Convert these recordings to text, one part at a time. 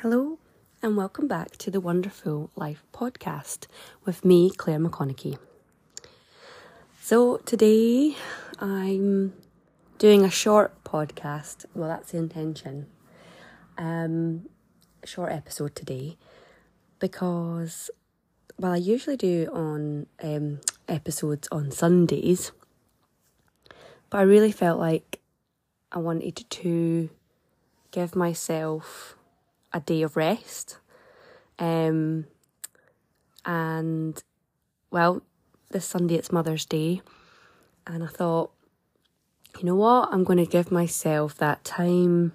Hello, and welcome back to the Wonderful Life podcast with me, Claire McConaughey. So, today I'm doing a short podcast. Well, that's the intention. Um, short episode today because, well, I usually do on um, episodes on Sundays, but I really felt like I wanted to give myself a day of rest. Um, and well, this Sunday it's Mother's Day, and I thought, you know what, I'm going to give myself that time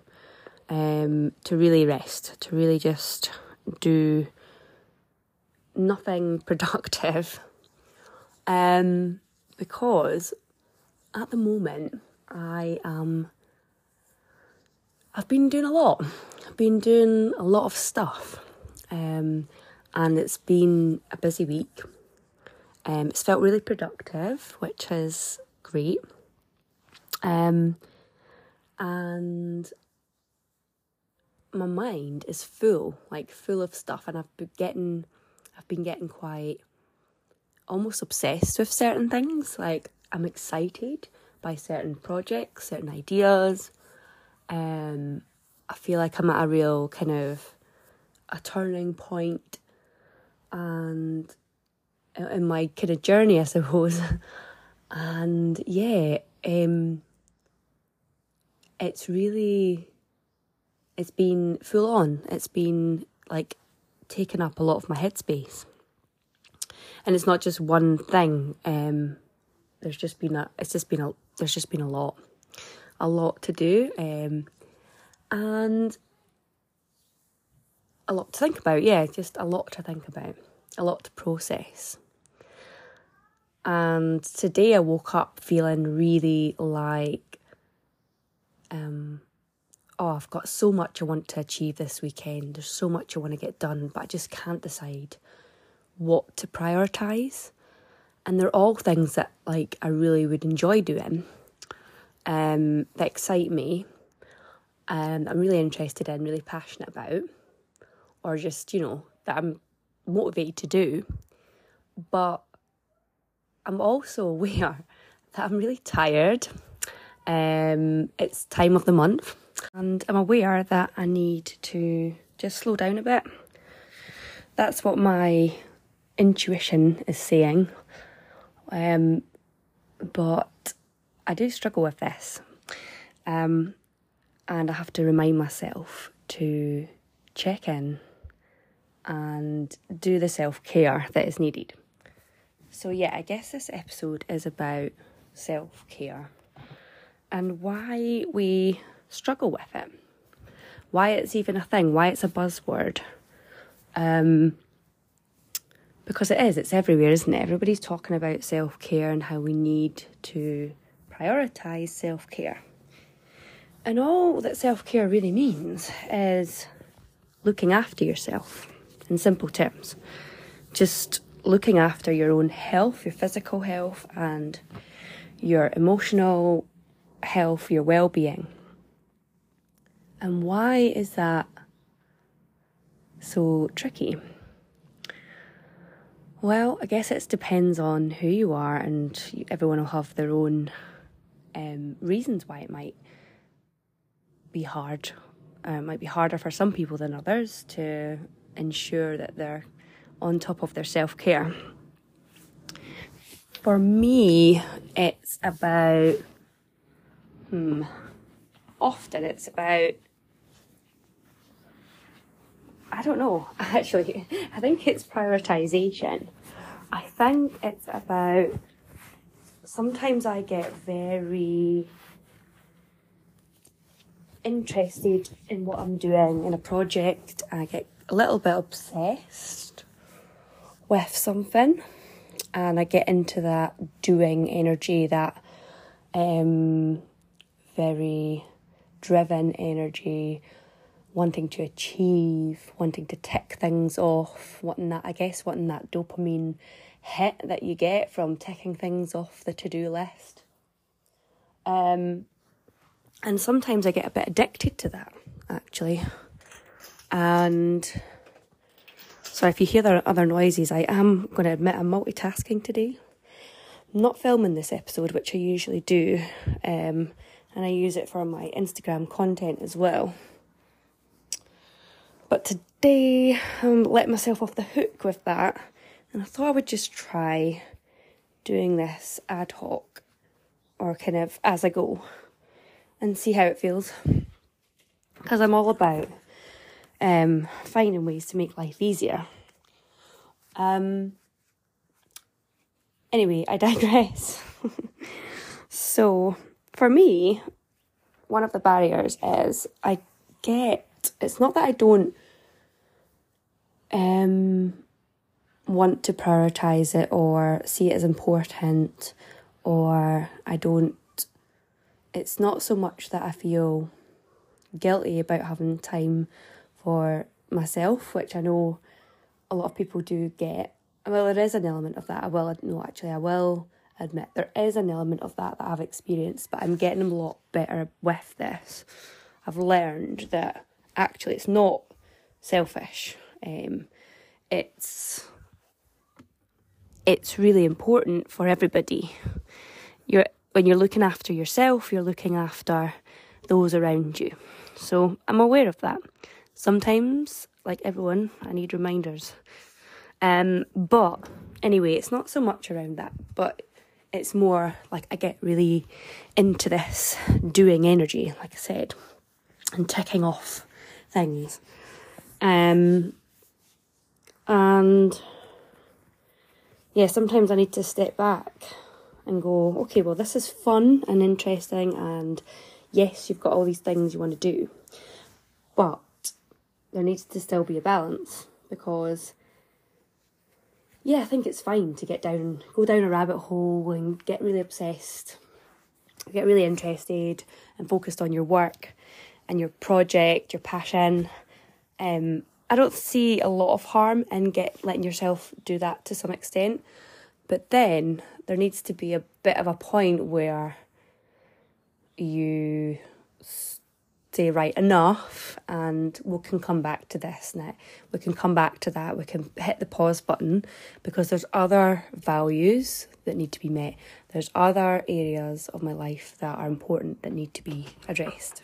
um, to really rest, to really just do nothing productive. Um, because at the moment I am I've been doing a lot. I've been doing a lot of stuff, um, and it's been a busy week. Um, it's felt really productive, which is great. Um, and my mind is full, like full of stuff, and I've been getting, I've been getting quite almost obsessed with certain things. Like I'm excited by certain projects, certain ideas um, I feel like I'm at a real kind of a turning point and in my kind of journey, I suppose. and yeah, um, it's really, it's been full on. It's been like taken up a lot of my headspace. And it's not just one thing. Um, there's just been a, it's just been a, there's just been a lot a lot to do um, and a lot to think about. Yeah, just a lot to think about, a lot to process. And today I woke up feeling really like, um, oh, I've got so much I want to achieve this weekend. There's so much I want to get done, but I just can't decide what to prioritize. And they're all things that like I really would enjoy doing um, that excite me, um, I'm really interested in, really passionate about, or just, you know, that I'm motivated to do. But I'm also aware that I'm really tired. Um, it's time of the month, and I'm aware that I need to just slow down a bit. That's what my intuition is saying. Um, but I do struggle with this. Um, and I have to remind myself to check in and do the self care that is needed. So, yeah, I guess this episode is about self care and why we struggle with it, why it's even a thing, why it's a buzzword. Um, because it is, it's everywhere, isn't it? Everybody's talking about self care and how we need to prioritise self care. And all that self care really means is looking after yourself in simple terms. Just looking after your own health, your physical health, and your emotional health, your well being. And why is that so tricky? Well, I guess it depends on who you are, and everyone will have their own um, reasons why it might be hard. Uh, might be harder for some people than others to ensure that they're on top of their self care. For me, it's about, hmm, often it's about, I don't know, actually, I think it's prioritization. I think it's about sometimes I get very interested in what I'm doing in a project. I get a little bit obsessed with something and I get into that doing energy, that um, very driven energy, wanting to achieve, wanting to tick things off, wanting that, I guess, wanting that dopamine hit that you get from ticking things off the to do list. Um, and sometimes I get a bit addicted to that, actually. And so if you hear the other noises, I am going to admit I'm multitasking today. I'm not filming this episode, which I usually do, um, and I use it for my Instagram content as well. But today I'm letting myself off the hook with that, and I thought I would just try doing this ad hoc or kind of as I go and see how it feels. Because I'm all about um, finding ways to make life easier. Um, anyway, I digress. so, for me, one of the barriers is I get it's not that I don't um want to prioritize it or see it as important or I don't it's not so much that I feel guilty about having time for myself, which I know a lot of people do get. Well, there is an element of that. I will, no, actually, I will admit there is an element of that that I've experienced, but I'm getting a lot better with this. I've learned that actually it's not selfish. Um, it's it's really important for everybody. You're when you're looking after yourself, you're looking after those around you. So I'm aware of that. Sometimes, like everyone, I need reminders. Um, but anyway, it's not so much around that, but it's more like I get really into this doing energy, like I said, and ticking off things. Um, and yeah, sometimes I need to step back and go, okay, well, this is fun and interesting, and yes, you've got all these things you want to do, but there needs to still be a balance because, yeah, I think it's fine to get down, go down a rabbit hole and get really obsessed, get really interested and focused on your work and your project, your passion. Um, I don't see a lot of harm in get letting yourself do that to some extent, but then there needs to be a bit of a point where you say right enough and we can come back to this now we can come back to that. We can hit the pause button because there's other values that need to be met. There's other areas of my life that are important that need to be addressed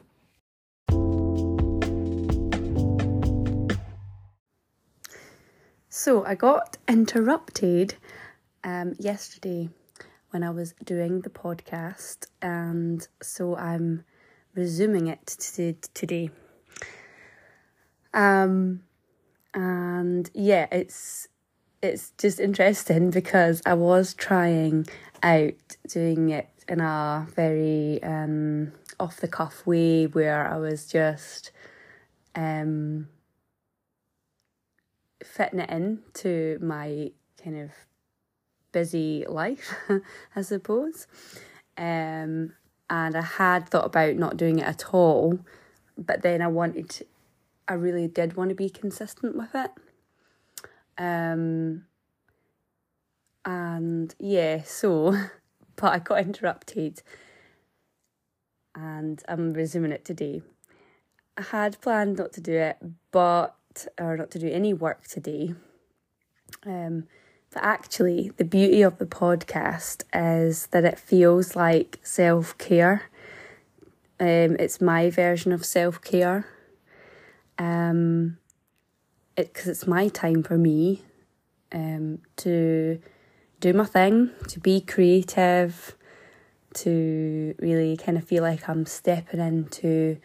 so i got interrupted um, yesterday when I was doing the podcast, and so I'm resuming it today. Um, and yeah, it's it's just interesting because I was trying out doing it in a very um, off the cuff way where I was just um, fitting it in to my kind of busy life, I suppose. Um, and I had thought about not doing it at all, but then I wanted, I really did want to be consistent with it. Um, and yeah, so, but I got interrupted and I'm resuming it today. I had planned not to do it, but, or not to do any work today. Um, but actually, the beauty of the podcast is that it feels like self care. Um, it's my version of self care. Um, it because it's my time for me, um, to do my thing, to be creative, to really kind of feel like I'm stepping into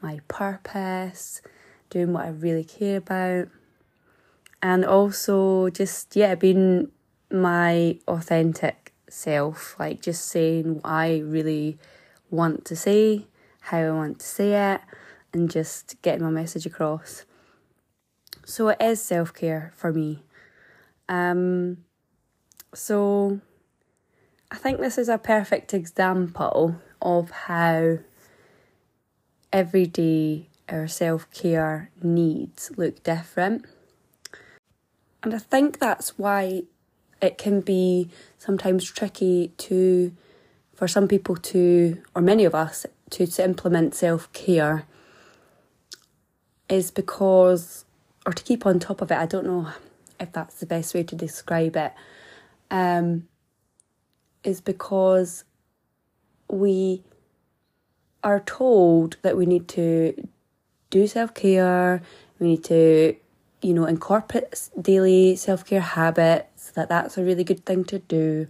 my purpose, doing what I really care about. And also just yeah being my authentic self like just saying what i really want to say how i want to say it and just getting my message across. So it is self-care for me. Um so i think this is a perfect example of how every our self-care needs look different. And I think that's why it can be sometimes tricky to, for some people to, or many of us, to, to implement self care is because, or to keep on top of it, I don't know if that's the best way to describe it, um, is because we are told that we need to do self care, we need to, you know, incorporate daily self care habits, that that's a really good thing to do.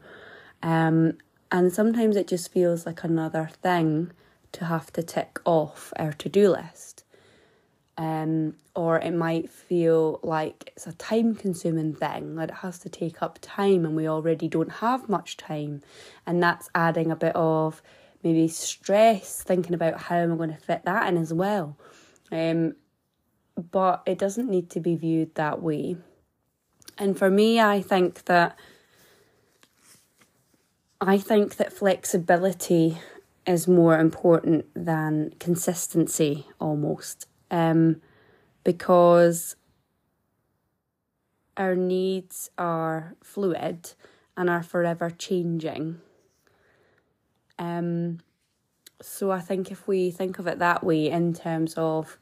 Um, and sometimes it just feels like another thing to have to tick off our to do list. Um, or it might feel like it's a time consuming thing, that it has to take up time and we already don't have much time. And that's adding a bit of maybe stress thinking about how am I going to fit that in as well. Um, but it doesn't need to be viewed that way. And for me, I think that I think that flexibility is more important than consistency almost. Um, because our needs are fluid and are forever changing. Um, so I think if we think of it that way in terms of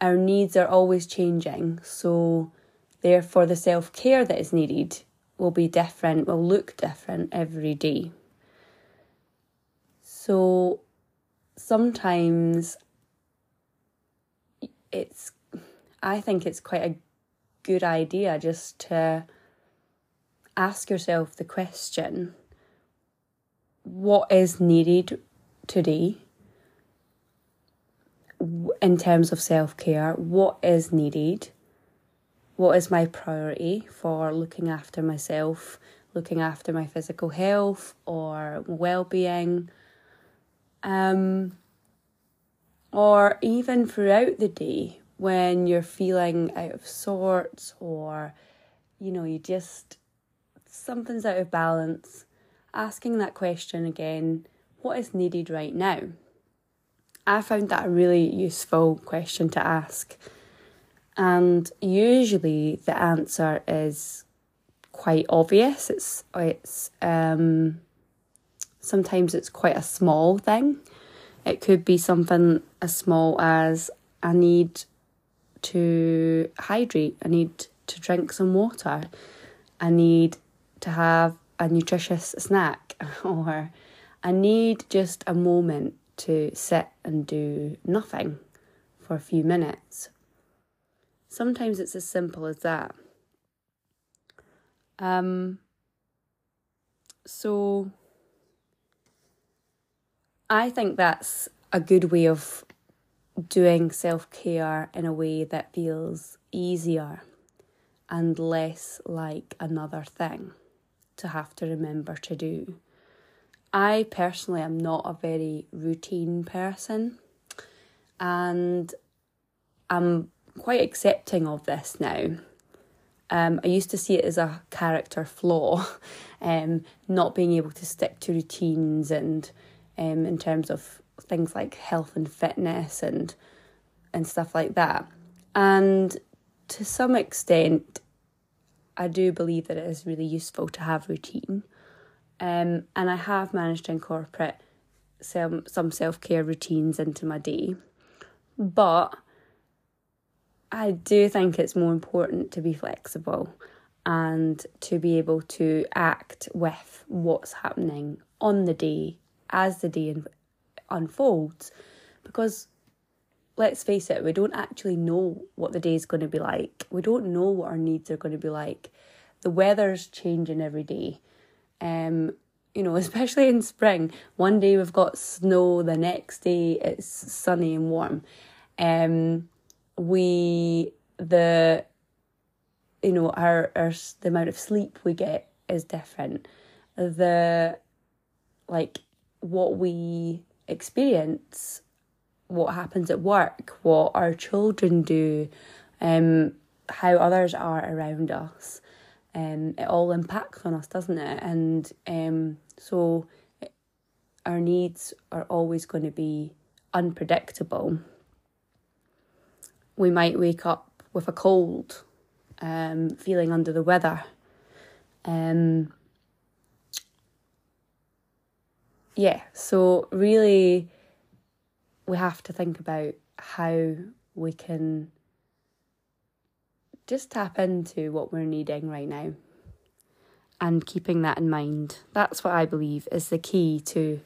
our needs are always changing, so therefore the self care that is needed will be different, will look different every day. So sometimes it's, I think it's quite a good idea just to ask yourself the question what is needed today in terms of self care? What is needed? What is my priority for looking after myself, looking after my physical health or well being? Um, or even throughout the day when you're feeling out of sorts or you know you just something's out of balance asking that question again what is needed right now? I found that a really useful question to ask. And usually the answer is quite obvious. It's it's um sometimes it's quite a small thing. It could be something as small as i need to hydrate. I need to drink some water. I need to have a nutritious snack. Or I need just a moment to sit and do nothing for a few minutes. Sometimes it's as simple as that. Um, so I think that's a good way of doing self care in a way that feels easier and less like another thing to have to remember to do. I personally am not a very routine person and I'm quite accepting of this now. Um, I used to see it as a character flaw, um, not being able to stick to routines and um, in terms of things like health and fitness and and stuff like that. And to some extent, I do believe that it is really useful to have routine. Um, and I have managed to incorporate some some self care routines into my day, but I do think it's more important to be flexible and to be able to act with what's happening on the day as the day unfolds, because let's face it, we don't actually know what the day is going to be like. We don't know what our needs are going to be like. The weather's changing every day. Um, you know, especially in spring. One day we've got snow, the next day it's sunny and warm. Um, we the you know our our the amount of sleep we get is different. The like what we experience what happens at work, what our children do, um, how others are around us. Um, it all impacts on us, doesn't it? And um, so our needs are always going to be unpredictable. We might wake up with a cold, um, feeling under the weather. Um, yeah, so really we have to think about how we can just tap into what we're needing right now and keeping that in mind. That's what I believe is the key to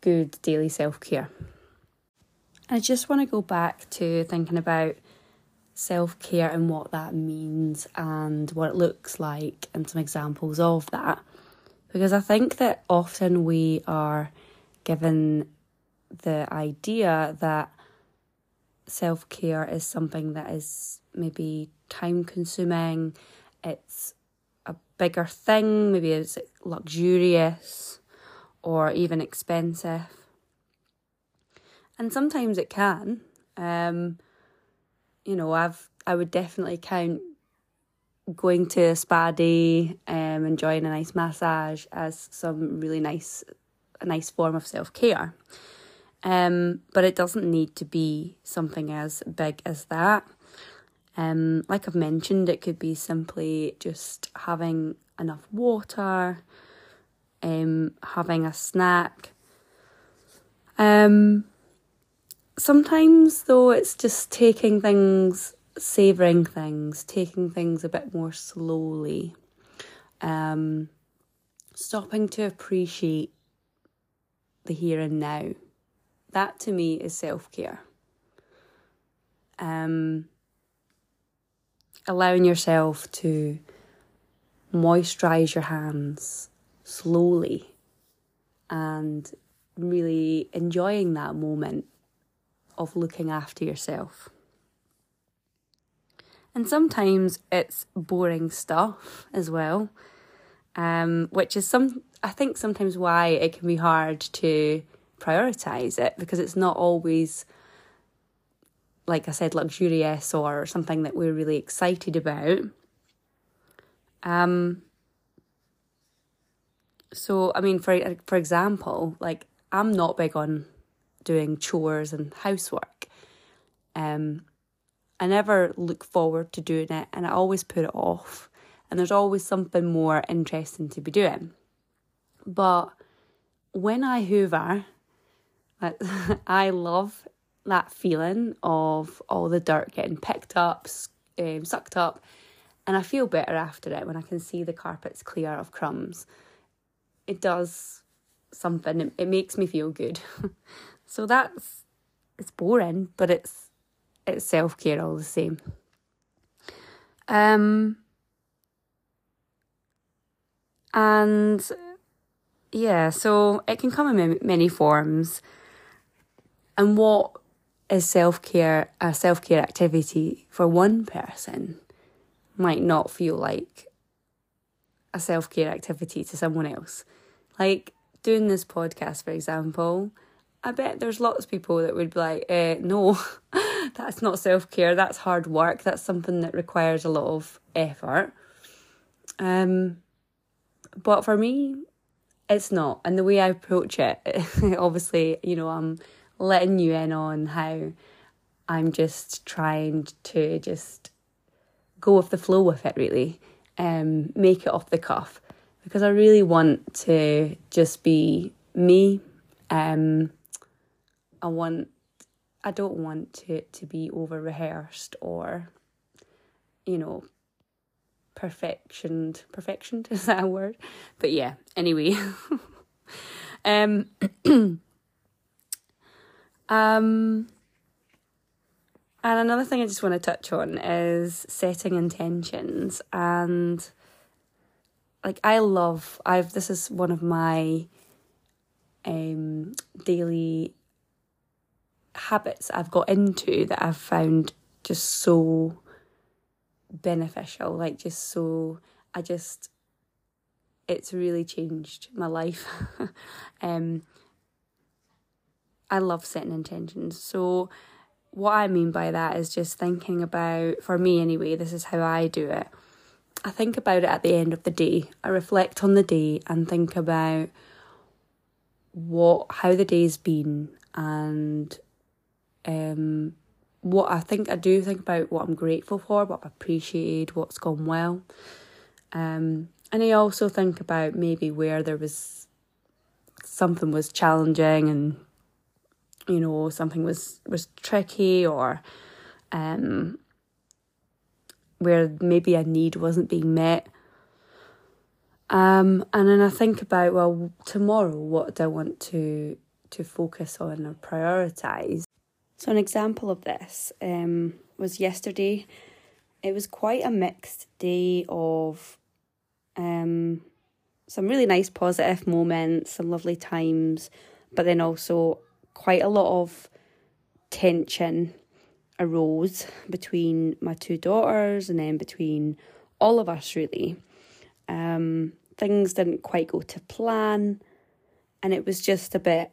good daily self care. I just want to go back to thinking about self care and what that means and what it looks like and some examples of that. Because I think that often we are given the idea that self care is something that is maybe time consuming, it's a bigger thing, maybe it's luxurious or even expensive. And sometimes it can. Um, you know, I've I would definitely count going to a spa day, um, enjoying a nice massage as some really nice a nice form of self care. Um, but it doesn't need to be something as big as that. Um, like I've mentioned, it could be simply just having enough water, um, having a snack. Um, sometimes, though, it's just taking things, savouring things, taking things a bit more slowly, um, stopping to appreciate the here and now. That to me is self care. Um, allowing yourself to moisturize your hands slowly and really enjoying that moment of looking after yourself. And sometimes it's boring stuff as well, um, which is some. I think sometimes why it can be hard to prioritize it because it's not always, like I said, luxurious or something that we're really excited about. Um. So I mean, for for example, like I'm not big on doing chores and housework. Um, I never look forward to doing it, and I always put it off. And there's always something more interesting to be doing. But when I hoover, I love that feeling of all the dirt getting picked up, um, sucked up, and I feel better after it when I can see the carpets clear of crumbs. It does something, it, it makes me feel good. so that's, it's boring, but it's, it's self care all the same. Um, and yeah, so it can come in many forms. And what is self care, a self care activity for one person might not feel like a self care activity to someone else. Like doing this podcast, for example, I bet there's lots of people that would be like, eh, no, that's not self care, that's hard work, that's something that requires a lot of effort. Um, but for me, it's not. And the way I approach it, obviously, you know, I'm letting you in on how I'm just trying to just go with the flow with it, really, um, make it off the cuff because I really want to just be me. Um, I want, I don't want it to be over rehearsed or, you know, perfectioned. Perfectioned is that a word? But yeah. Anyway, um, um. And another thing I just want to touch on is setting intentions and like I love I've this is one of my um daily habits I've got into that I've found just so beneficial like just so I just it's really changed my life um I love setting intentions so what I mean by that is just thinking about for me anyway this is how I do it I think about it at the end of the day. I reflect on the day and think about what how the day's been and um what I think I do think about what I'm grateful for, what I've appreciated, what's gone well. Um and I also think about maybe where there was something was challenging and you know something was was tricky or um, where maybe a need wasn't being met. Um, and then I think about well tomorrow what do I want to to focus on or prioritize. So an example of this um, was yesterday. It was quite a mixed day of um, some really nice positive moments, some lovely times, but then also quite a lot of tension arose between my two daughters and then between all of us really. Um, things didn't quite go to plan, and it was just a bit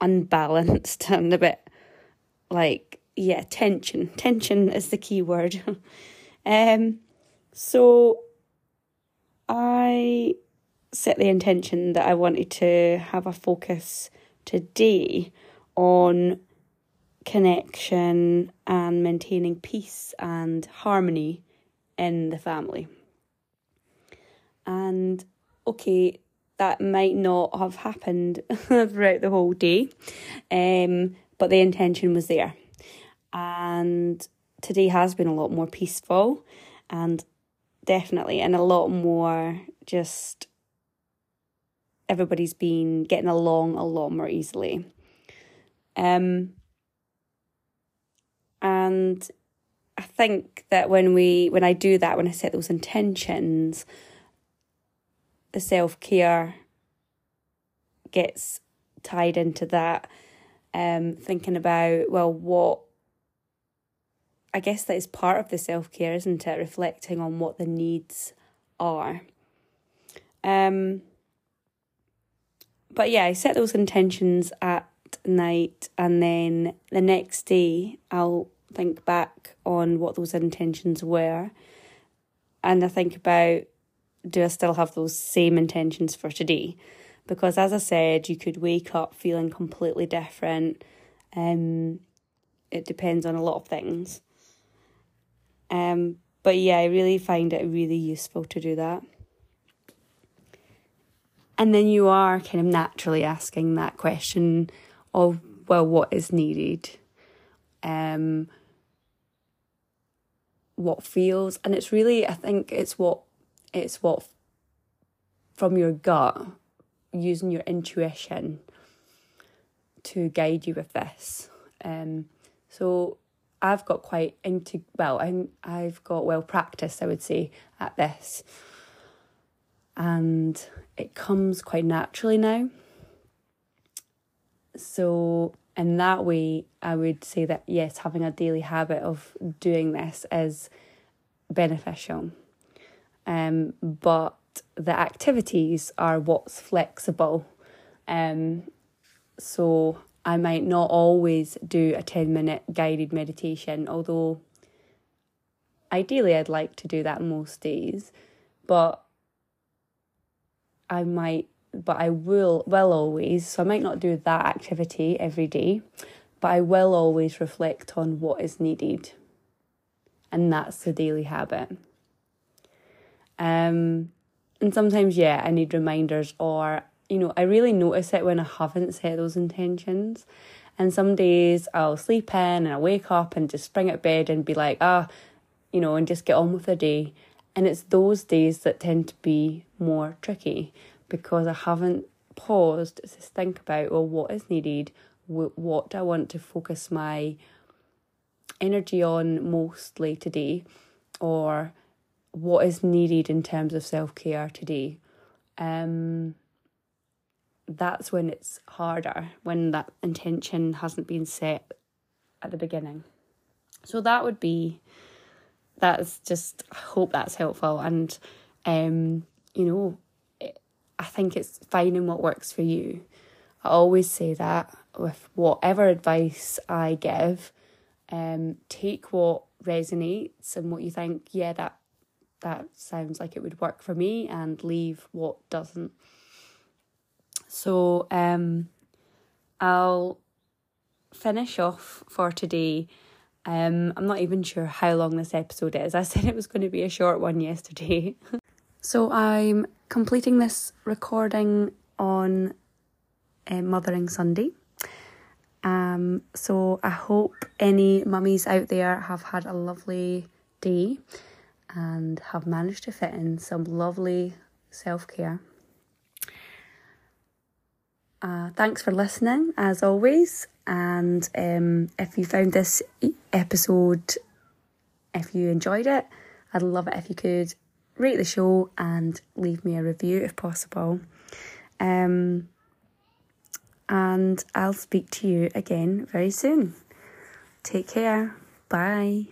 unbalanced and a bit like yeah tension tension is the key word um so i set the intention that i wanted to have a focus today on connection and maintaining peace and harmony in the family. And okay, that might not have happened throughout the whole day, um, but the intention was there. And today has been a lot more peaceful and definitely, and a lot more just everybody's been getting along a lot more easily. Um, and I think that when we when I do that, when I set those intentions, the self care gets tied into that. Um, thinking about well, what I guess that is part of the self care, isn't it? Reflecting on what the needs are. Um, but yeah, I set those intentions at night, and then the next day I'll think back on what those intentions were, and I think about do I still have those same intentions for today? Because as I said, you could wake up feeling completely different. Um, it depends on a lot of things. Um, but yeah, I really find it really useful to do that. And then you are kind of naturally asking that question of, well, what is needed? Um, what feels, and it's really, I think it's what, it's what from your gut, using your intuition to guide you with this. Um, so I've got quite into well, I'm I've got well practiced, I would say, at this and it comes quite naturally now. So, in that way, I would say that yes, having a daily habit of doing this is beneficial. Um, but the activities are what's flexible. Um, so I might not always do a 10 minute guided meditation, although ideally I'd like to do that most days. But I might, but I will, will always, so I might not do that activity every day, but I will always reflect on what is needed. And that's the daily habit. Um, and sometimes, yeah, I need reminders, or, you know, I really notice it when I haven't set those intentions. And some days I'll sleep in and I wake up and just spring out bed and be like, ah, you know, and just get on with the day. And it's those days that tend to be more tricky because I haven't paused to think about, well, what is needed? What do I want to focus my energy on mostly today? Or what is needed in terms of self care today? Um, that's when it's harder, when that intention hasn't been set at the beginning. So that would be that's just I hope that's helpful and um you know I think it's finding what works for you. I always say that with whatever advice I give, um, take what resonates and what you think, yeah, that that sounds like it would work for me and leave what doesn't. So um I'll finish off for today um, I'm not even sure how long this episode is. I said it was going to be a short one yesterday. so I'm completing this recording on uh, Mothering Sunday. Um, so I hope any mummies out there have had a lovely day and have managed to fit in some lovely self care. Uh, thanks for listening, as always. And um, if you found this episode, if you enjoyed it, I'd love it if you could rate the show and leave me a review if possible. Um, and I'll speak to you again very soon. Take care. Bye.